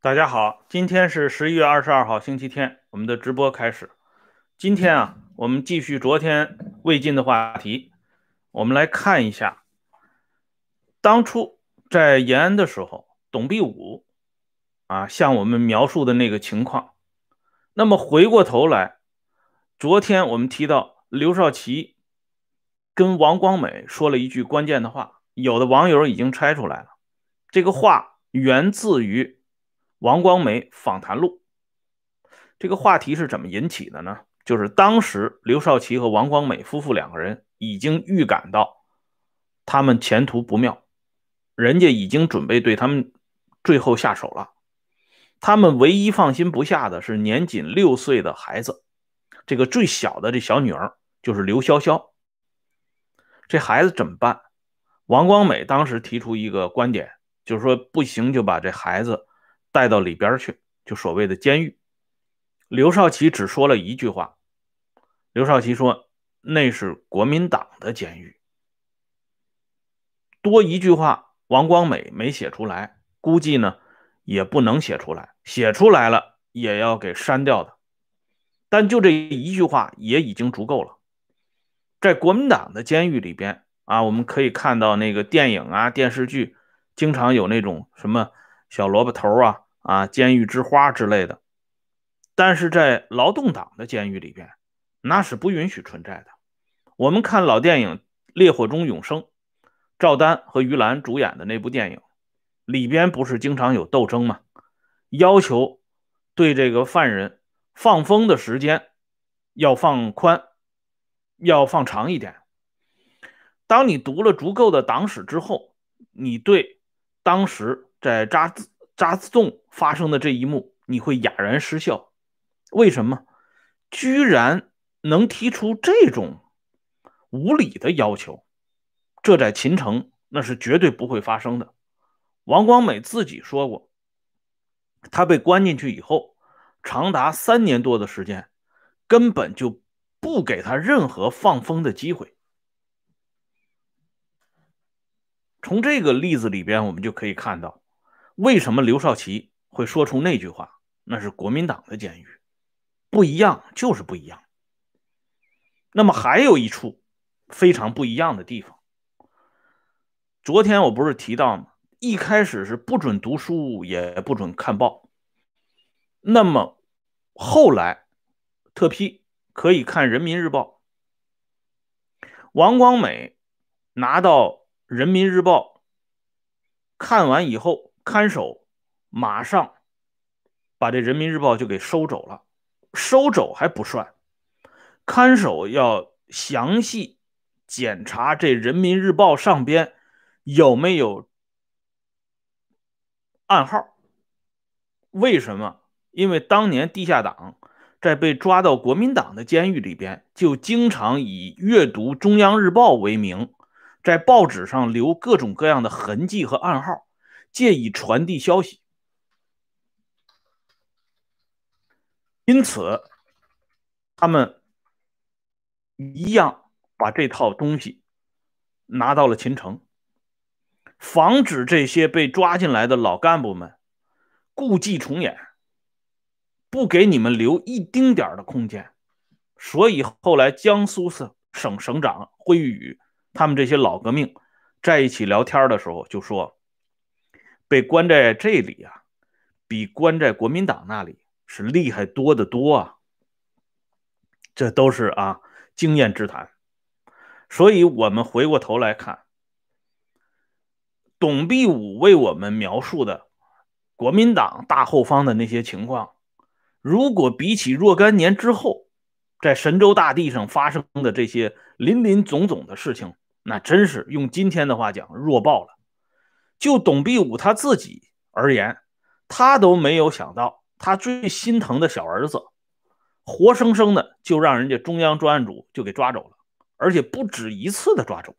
大家好，今天是十一月二十二号，星期天，我们的直播开始。今天啊，我们继续昨天未尽的话题，我们来看一下当初在延安的时候，董必武啊向我们描述的那个情况。那么回过头来，昨天我们提到刘少奇跟王光美说了一句关键的话，有的网友已经猜出来了，这个话源自于。王光美访谈录，这个话题是怎么引起的呢？就是当时刘少奇和王光美夫妇两个人已经预感到他们前途不妙，人家已经准备对他们最后下手了。他们唯一放心不下的是年仅六岁的孩子，这个最小的这小女儿就是刘潇潇。这孩子怎么办？王光美当时提出一个观点，就是说不行就把这孩子。带到里边去，就所谓的监狱。刘少奇只说了一句话，刘少奇说那是国民党的监狱。多一句话，王光美没写出来，估计呢也不能写出来，写出来了也要给删掉的。但就这一句话也已经足够了。在国民党的监狱里边啊，我们可以看到那个电影啊、电视剧，经常有那种什么。小萝卜头啊啊，监狱之花之类的，但是在劳动党的监狱里边，那是不允许存在的。我们看老电影《烈火中永生》，赵丹和于兰主演的那部电影里边，不是经常有斗争吗？要求对这个犯人放风的时间要放宽，要放长一点。当你读了足够的党史之后，你对当时。在扎兹扎兹洞发生的这一幕，你会哑然失笑。为什么？居然能提出这种无理的要求？这在秦城那是绝对不会发生的。王光美自己说过，他被关进去以后，长达三年多的时间，根本就不给他任何放风的机会。从这个例子里边，我们就可以看到。为什么刘少奇会说出那句话？那是国民党的监狱，不一样就是不一样。那么还有一处非常不一样的地方。昨天我不是提到吗？一开始是不准读书，也不准看报。那么后来特批可以看《人民日报》。王光美拿到《人民日报》看完以后。看守马上把这《人民日报》就给收走了，收走还不算，看守要详细检查这《人民日报》上边有没有暗号。为什么？因为当年地下党在被抓到国民党的监狱里边，就经常以阅读《中央日报》为名，在报纸上留各种各样的痕迹和暗号。借以传递消息，因此他们一样把这套东西拿到了秦城，防止这些被抓进来的老干部们故伎重演，不给你们留一丁点的空间。所以后来江苏省省省长辉宇他们这些老革命在一起聊天的时候就说。被关在这里啊，比关在国民党那里是厉害多得多啊！这都是啊经验之谈。所以，我们回过头来看，董必武为我们描述的国民党大后方的那些情况，如果比起若干年之后在神州大地上发生的这些林林总总的事情，那真是用今天的话讲，弱爆了。就董必武他自己而言，他都没有想到，他最心疼的小儿子，活生生的就让人家中央专案组就给抓走了，而且不止一次的抓走，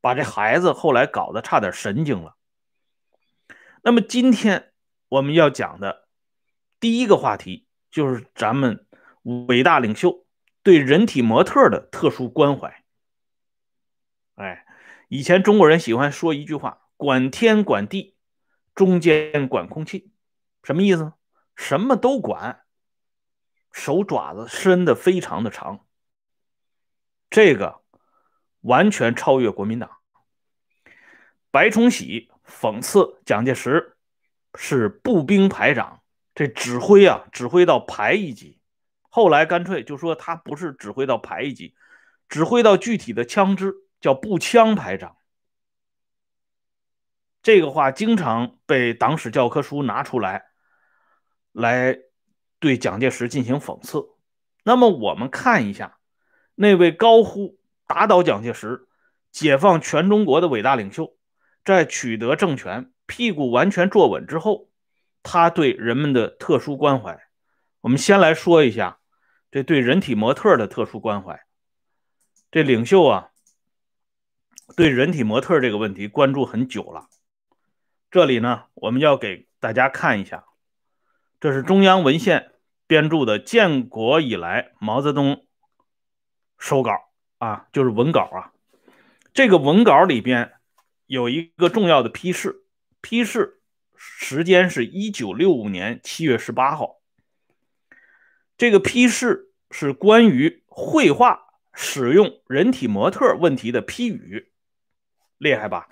把这孩子后来搞得差点神经了。那么今天我们要讲的第一个话题，就是咱们伟大领袖对人体模特的特殊关怀。哎，以前中国人喜欢说一句话：“管天管地，中间管空气。”什么意思？什么都管，手爪子伸的非常的长。这个完全超越国民党。白崇禧讽刺蒋介石是步兵排长，这指挥啊，指挥到排一级。后来干脆就说他不是指挥到排一级，指挥到具体的枪支叫步枪排长。这个话经常被党史教科书拿出来，来对蒋介石进行讽刺。那么我们看一下那位高呼打倒蒋介石、解放全中国的伟大领袖，在取得政权、屁股完全坐稳之后，他对人们的特殊关怀。我们先来说一下。这对人体模特的特殊关怀，这领袖啊，对人体模特这个问题关注很久了。这里呢，我们要给大家看一下，这是中央文献编著的《建国以来毛泽东手稿》啊，就是文稿啊。这个文稿里边有一个重要的批示，批示时间是一九六五年七月十八号。这个批示是关于绘画使用人体模特问题的批语，厉害吧？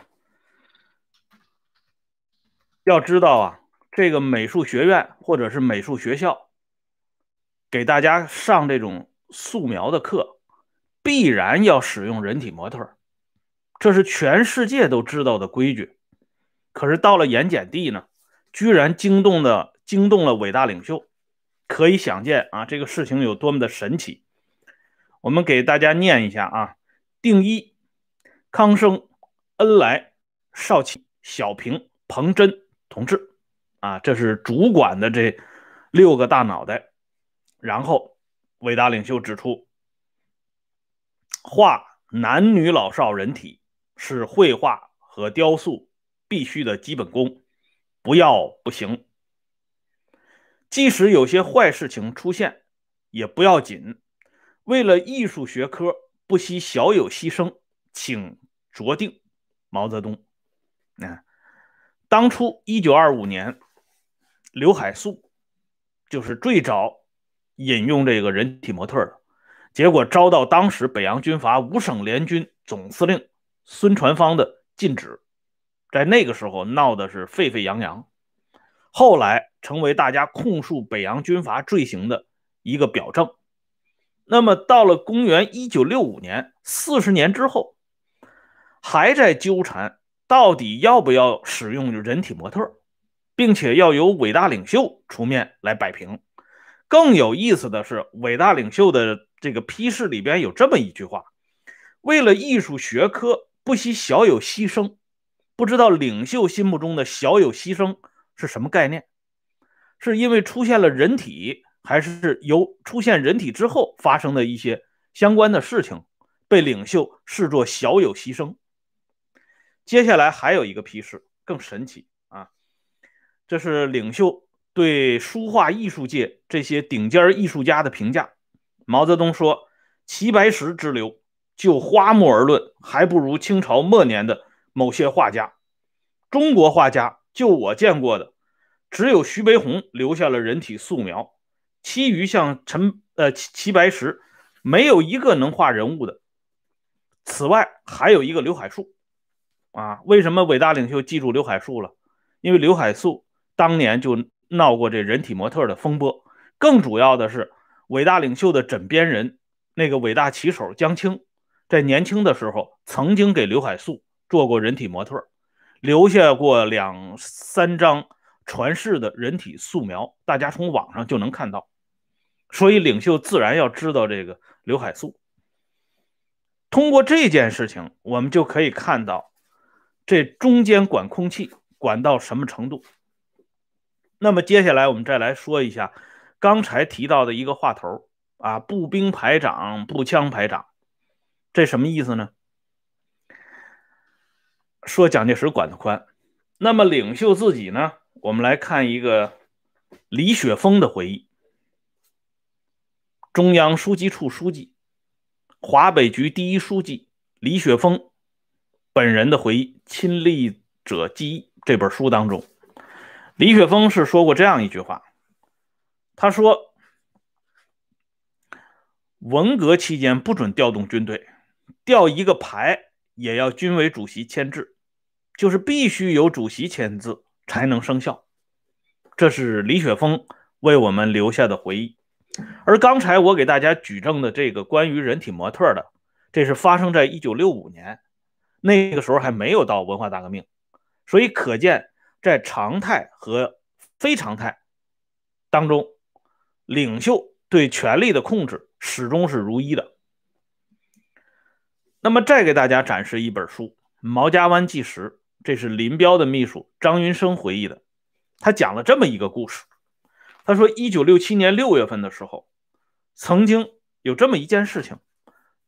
要知道啊，这个美术学院或者是美术学校给大家上这种素描的课，必然要使用人体模特，这是全世界都知道的规矩。可是到了盐碱地呢，居然惊动的惊动了伟大领袖。可以想见啊，这个事情有多么的神奇。我们给大家念一下啊：定一、康生、恩来、邵启、小平、彭真同志啊，这是主管的这六个大脑袋。然后，伟大领袖指出，画男女老少人体是绘画和雕塑必须的基本功，不要不行。即使有些坏事情出现，也不要紧。为了艺术学科，不惜小有牺牲，请酌定。毛泽东，啊，当初一九二五年，刘海粟就是最早引用这个人体模特的，结果遭到当时北洋军阀五省联军总司令孙传芳的禁止，在那个时候闹的是沸沸扬扬。后来成为大家控诉北洋军阀罪行的一个表证。那么到了公元一九六五年，四十年之后，还在纠缠到底要不要使用人体模特，并且要由伟大领袖出面来摆平。更有意思的是，伟大领袖的这个批示里边有这么一句话：“为了艺术学科，不惜小有牺牲。”不知道领袖心目中的小有牺牲。是什么概念？是因为出现了人体，还是由出现人体之后发生的一些相关的事情被领袖视作小有牺牲？接下来还有一个批示更神奇啊！这是领袖对书画艺术界这些顶尖艺术家的评价。毛泽东说：“齐白石之流，就花木而论，还不如清朝末年的某些画家。中国画家。”就我见过的，只有徐悲鸿留下了人体素描，其余像陈呃齐齐白石，没有一个能画人物的。此外，还有一个刘海粟，啊，为什么伟大领袖记住刘海粟了？因为刘海粟当年就闹过这人体模特的风波。更主要的是，伟大领袖的枕边人那个伟大棋手江青，在年轻的时候曾经给刘海粟做过人体模特。留下过两三张传世的人体素描，大家从网上就能看到，所以领袖自然要知道这个刘海粟。通过这件事情，我们就可以看到这中间管空气管到什么程度。那么接下来我们再来说一下刚才提到的一个话头啊，步兵排长、步枪排长，这什么意思呢？说蒋介石管得宽，那么领袖自己呢？我们来看一个李雪峰的回忆。中央书记处书记、华北局第一书记李雪峰本人的回忆《亲历者记忆》这本书当中，李雪峰是说过这样一句话，他说：“文革期间不准调动军队，调一个排也要军委主席签字，就是必须有主席签字才能生效。”这是李雪峰为我们留下的回忆。而刚才我给大家举证的这个关于人体模特的，这是发生在一九六五年，那个时候还没有到文化大革命，所以可见在常态和非常态当中，领袖对权力的控制始终是如一的。那么再给大家展示一本书《毛家湾纪实》，这是林彪的秘书张云生回忆的，他讲了这么一个故事。他说，一九六七年六月份的时候，曾经有这么一件事情。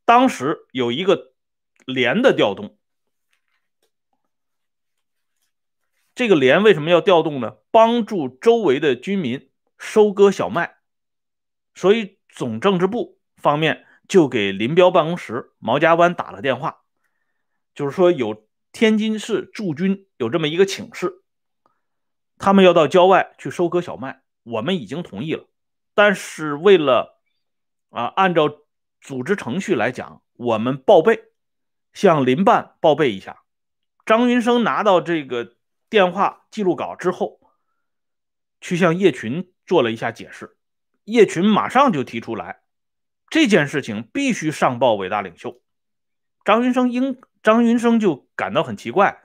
当时有一个连的调动，这个连为什么要调动呢？帮助周围的军民收割小麦。所以总政治部方面就给林彪办公室毛家湾打了电话，就是说有天津市驻军有这么一个请示，他们要到郊外去收割小麦。我们已经同意了，但是为了啊，按照组织程序来讲，我们报备，向林办报备一下。张云生拿到这个电话记录稿之后，去向叶群做了一下解释。叶群马上就提出来，这件事情必须上报伟大领袖。张云生应张云生就感到很奇怪，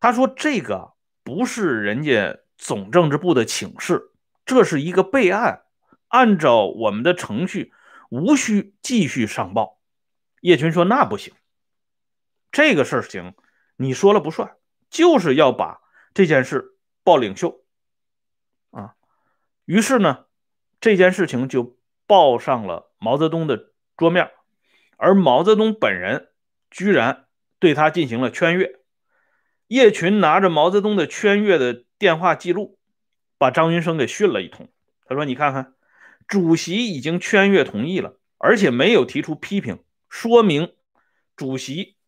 他说：“这个不是人家总政治部的请示。”这是一个备案，按照我们的程序，无需继续上报。叶群说：“那不行，这个事情你说了不算，就是要把这件事报领袖。”啊，于是呢，这件事情就报上了毛泽东的桌面，而毛泽东本人居然对他进行了圈阅。叶群拿着毛泽东的圈阅的电话记录。把张云生给训了一通。他说：“你看看，主席已经圈阅同意了，而且没有提出批评，说明主席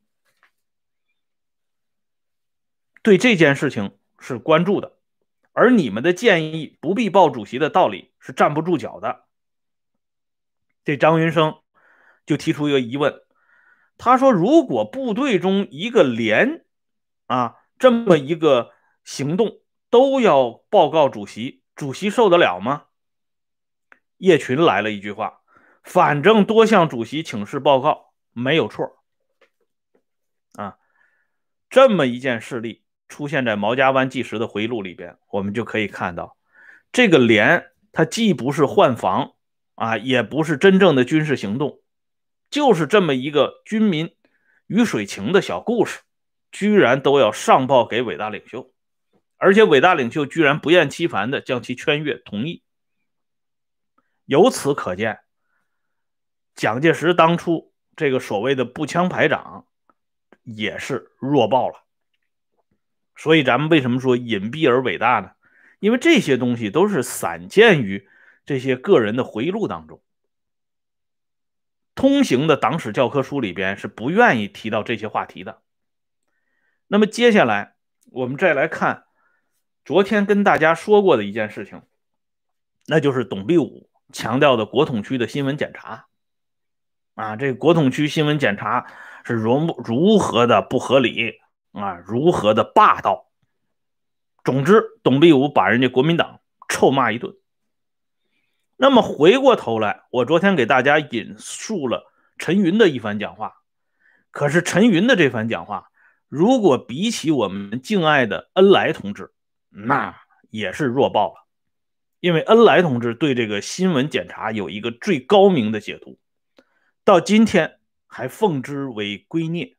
对这件事情是关注的。而你们的建议不必报主席的道理是站不住脚的。”这张云生就提出一个疑问，他说：“如果部队中一个连啊这么一个行动。”都要报告主席，主席受得了吗？叶群来了一句话：“反正多向主席请示报告没有错。”啊，这么一件事例出现在毛家湾纪实的回忆录里边，我们就可以看到，这个连它既不是换防啊，也不是真正的军事行动，就是这么一个军民鱼水情的小故事，居然都要上报给伟大领袖。而且伟大领袖居然不厌其烦的将其圈阅同意，由此可见，蒋介石当初这个所谓的步枪排长也是弱爆了。所以咱们为什么说隐蔽而伟大呢？因为这些东西都是散见于这些个人的回忆录当中，通行的党史教科书里边是不愿意提到这些话题的。那么接下来我们再来看。昨天跟大家说过的一件事情，那就是董必武强调的国统区的新闻检查啊，这个国统区新闻检查是如如何的不合理啊，如何的霸道。总之，董必武把人家国民党臭骂一顿。那么回过头来，我昨天给大家引述了陈云的一番讲话，可是陈云的这番讲话，如果比起我们敬爱的恩来同志，那也是弱爆了，因为恩来同志对这个新闻检查有一个最高明的解读，到今天还奉之为圭臬。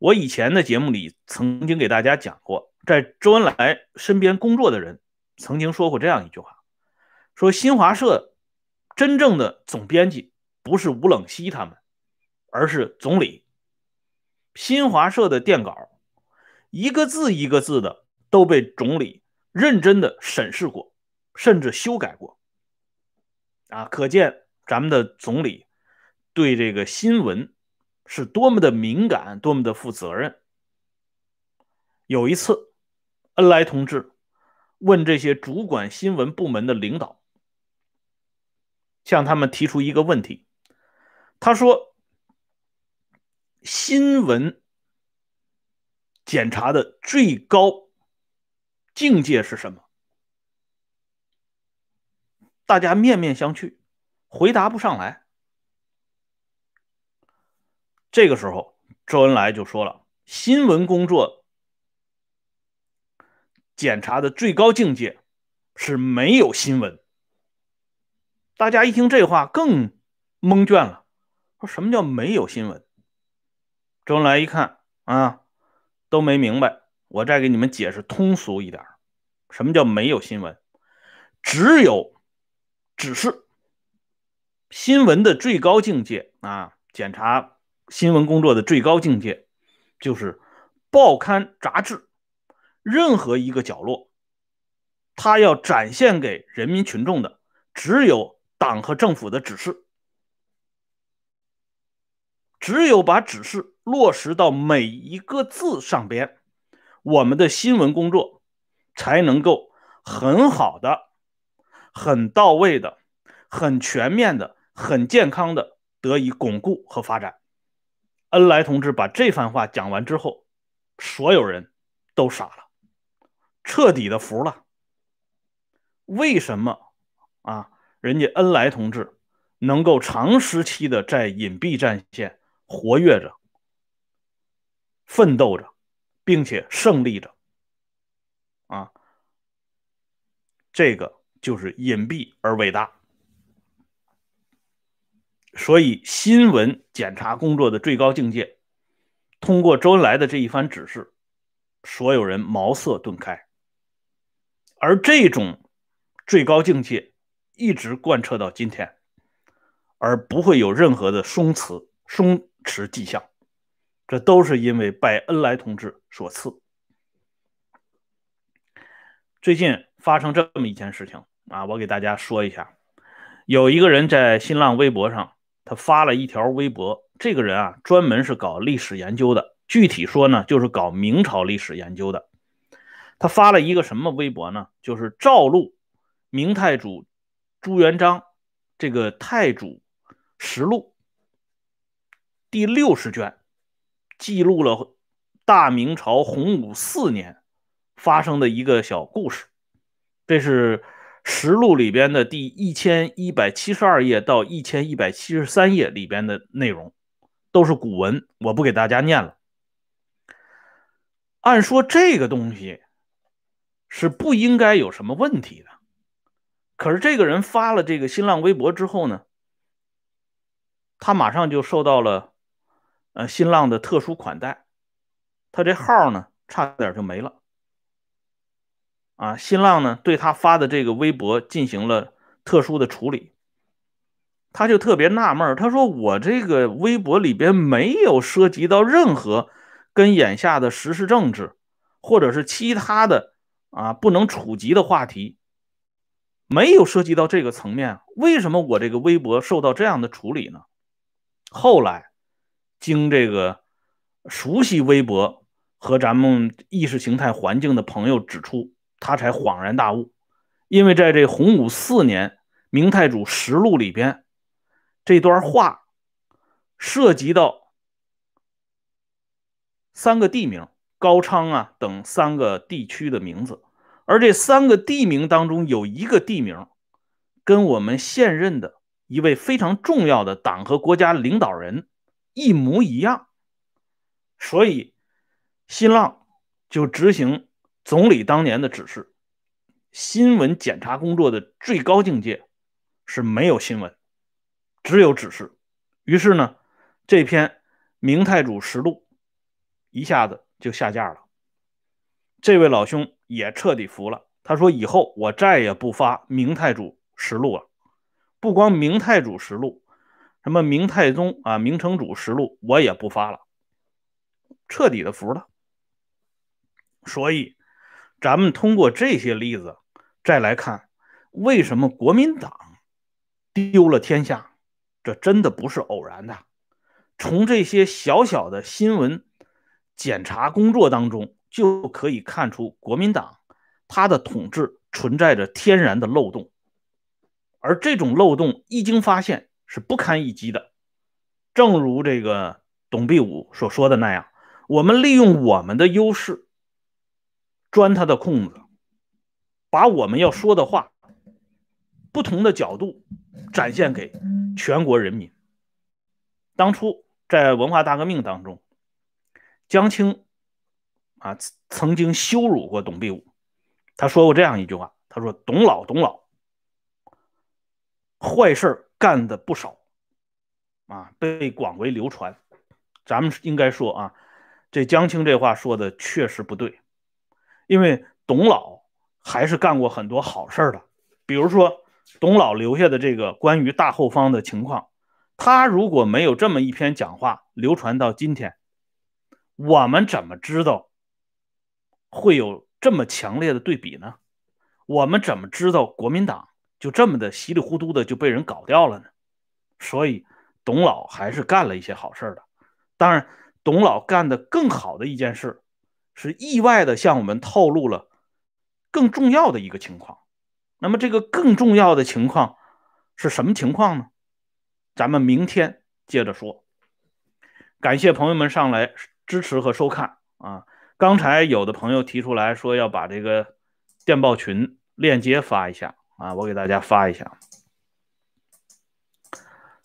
我以前的节目里曾经给大家讲过，在周恩来身边工作的人曾经说过这样一句话：说新华社真正的总编辑不是吴冷西他们，而是总理。新华社的电稿一个字一个字的。都被总理认真的审视过，甚至修改过。啊，可见咱们的总理对这个新闻是多么的敏感，多么的负责任。有一次，恩来同志问这些主管新闻部门的领导，向他们提出一个问题，他说：“新闻检查的最高境界是什么？”大家面面相觑，回答不上来。这个时候，周恩来就说了：“新闻工作检查的最高境界是没有新闻。”大家一听这话，更蒙圈了，说什么叫没有新闻？周恩来一看啊，都没明白，我再给你们解释通俗一点：什么叫没有新闻？只有。只是新闻的最高境界啊！检查新闻工作的最高境界，就是报刊杂志任何一个角落，他要展现给人民群众的，只有党和政府的指示。只有把指示落实到每一个字上边，我们的新闻工作才能够很好的。很到位的、很全面的、很健康的得以巩固和发展。恩来同志把这番话讲完之后，所有人都傻了，彻底的服了。为什么啊？人家恩来同志能够长时期的在隐蔽战线活跃着、奋斗着，并且胜利着？啊，这个。就是隐蔽而伟大，所以新闻检查工作的最高境界，通过周恩来的这一番指示，所有人茅塞顿开。而这种最高境界一直贯彻到今天，而不会有任何的松弛松弛迹象，这都是因为拜恩来同志所赐。最近发生这么一件事情。啊，我给大家说一下，有一个人在新浪微博上，他发了一条微博。这个人啊，专门是搞历史研究的，具体说呢，就是搞明朝历史研究的。他发了一个什么微博呢？就是赵录明太祖朱元璋这个太祖实录第六十卷，记录了大明朝洪武四年发生的一个小故事。这是。实录里边的第一千一百七十二页到一千一百七十三页里边的内容都是古文，我不给大家念了。按说这个东西是不应该有什么问题的，可是这个人发了这个新浪微博之后呢，他马上就受到了呃新浪的特殊款待，他这号呢差点就没了。啊，新浪呢对他发的这个微博进行了特殊的处理，他就特别纳闷他说：“我这个微博里边没有涉及到任何跟眼下的时事政治或者是其他的啊不能触及的话题，没有涉及到这个层面，为什么我这个微博受到这样的处理呢？”后来经这个熟悉微博和咱们意识形态环境的朋友指出。他才恍然大悟，因为在这洪武四年《明太祖实录》里边，这段话涉及到三个地名高昌啊等三个地区的名字，而这三个地名当中有一个地名跟我们现任的一位非常重要的党和国家领导人一模一样，所以新浪就执行。总理当年的指示，新闻检查工作的最高境界是没有新闻，只有指示。于是呢，这篇《明太祖实录》一下子就下架了。这位老兄也彻底服了，他说：“以后我再也不发《明太祖实录》了，不光《明太祖实录》，什么《明太宗啊明成祖实录》我也不发了，彻底的服了。”所以。咱们通过这些例子再来看，为什么国民党丢了天下，这真的不是偶然的。从这些小小的新闻检查工作当中，就可以看出国民党他的统治存在着天然的漏洞，而这种漏洞一经发现是不堪一击的。正如这个董必武所说的那样，我们利用我们的优势，钻他的空子，把我们要说的话，不同的角度展现给全国人民。当初。在文化大革命当中，江青啊曾经羞辱过董必武，他说过这样一句话：“他说董老董老，坏事干的不少啊，被广为流传。咱们应该说啊，这江青这话说的确实不对，因为董老还是干过很多好事的，比如说董老留下的这个关于大后方的情况。”他如果没有这么一篇讲话流传到今天，我们怎么知道会有这么强烈的对比呢？我们怎么知道国民党就这么的稀里糊涂的就被人搞掉了呢？所以，董老还是干了一些好事的。当然，董老干的更好的一件事，是意外的向我们透露了更重要的一个情况。那么，这个更重要的情况是什么情况呢？咱们明天接着说。感谢朋友们上来支持和收看啊！刚才有的朋友提出来说要把这个电报群链接发一下啊，我给大家发一下。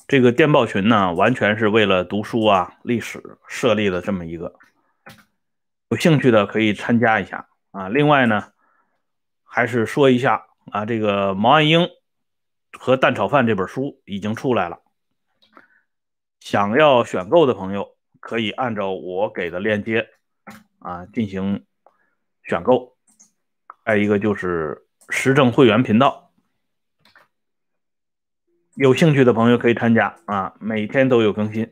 这个电报群呢，完全是为了读书啊、历史设立的这么一个，有兴趣的可以参加一下啊。另外呢，还是说一下啊，这个毛岸英和蛋炒饭这本书已经出来了。想要选购的朋友可以按照我给的链接啊进行选购。再一个就是时政会员频道，有兴趣的朋友可以参加啊，每天都有更新。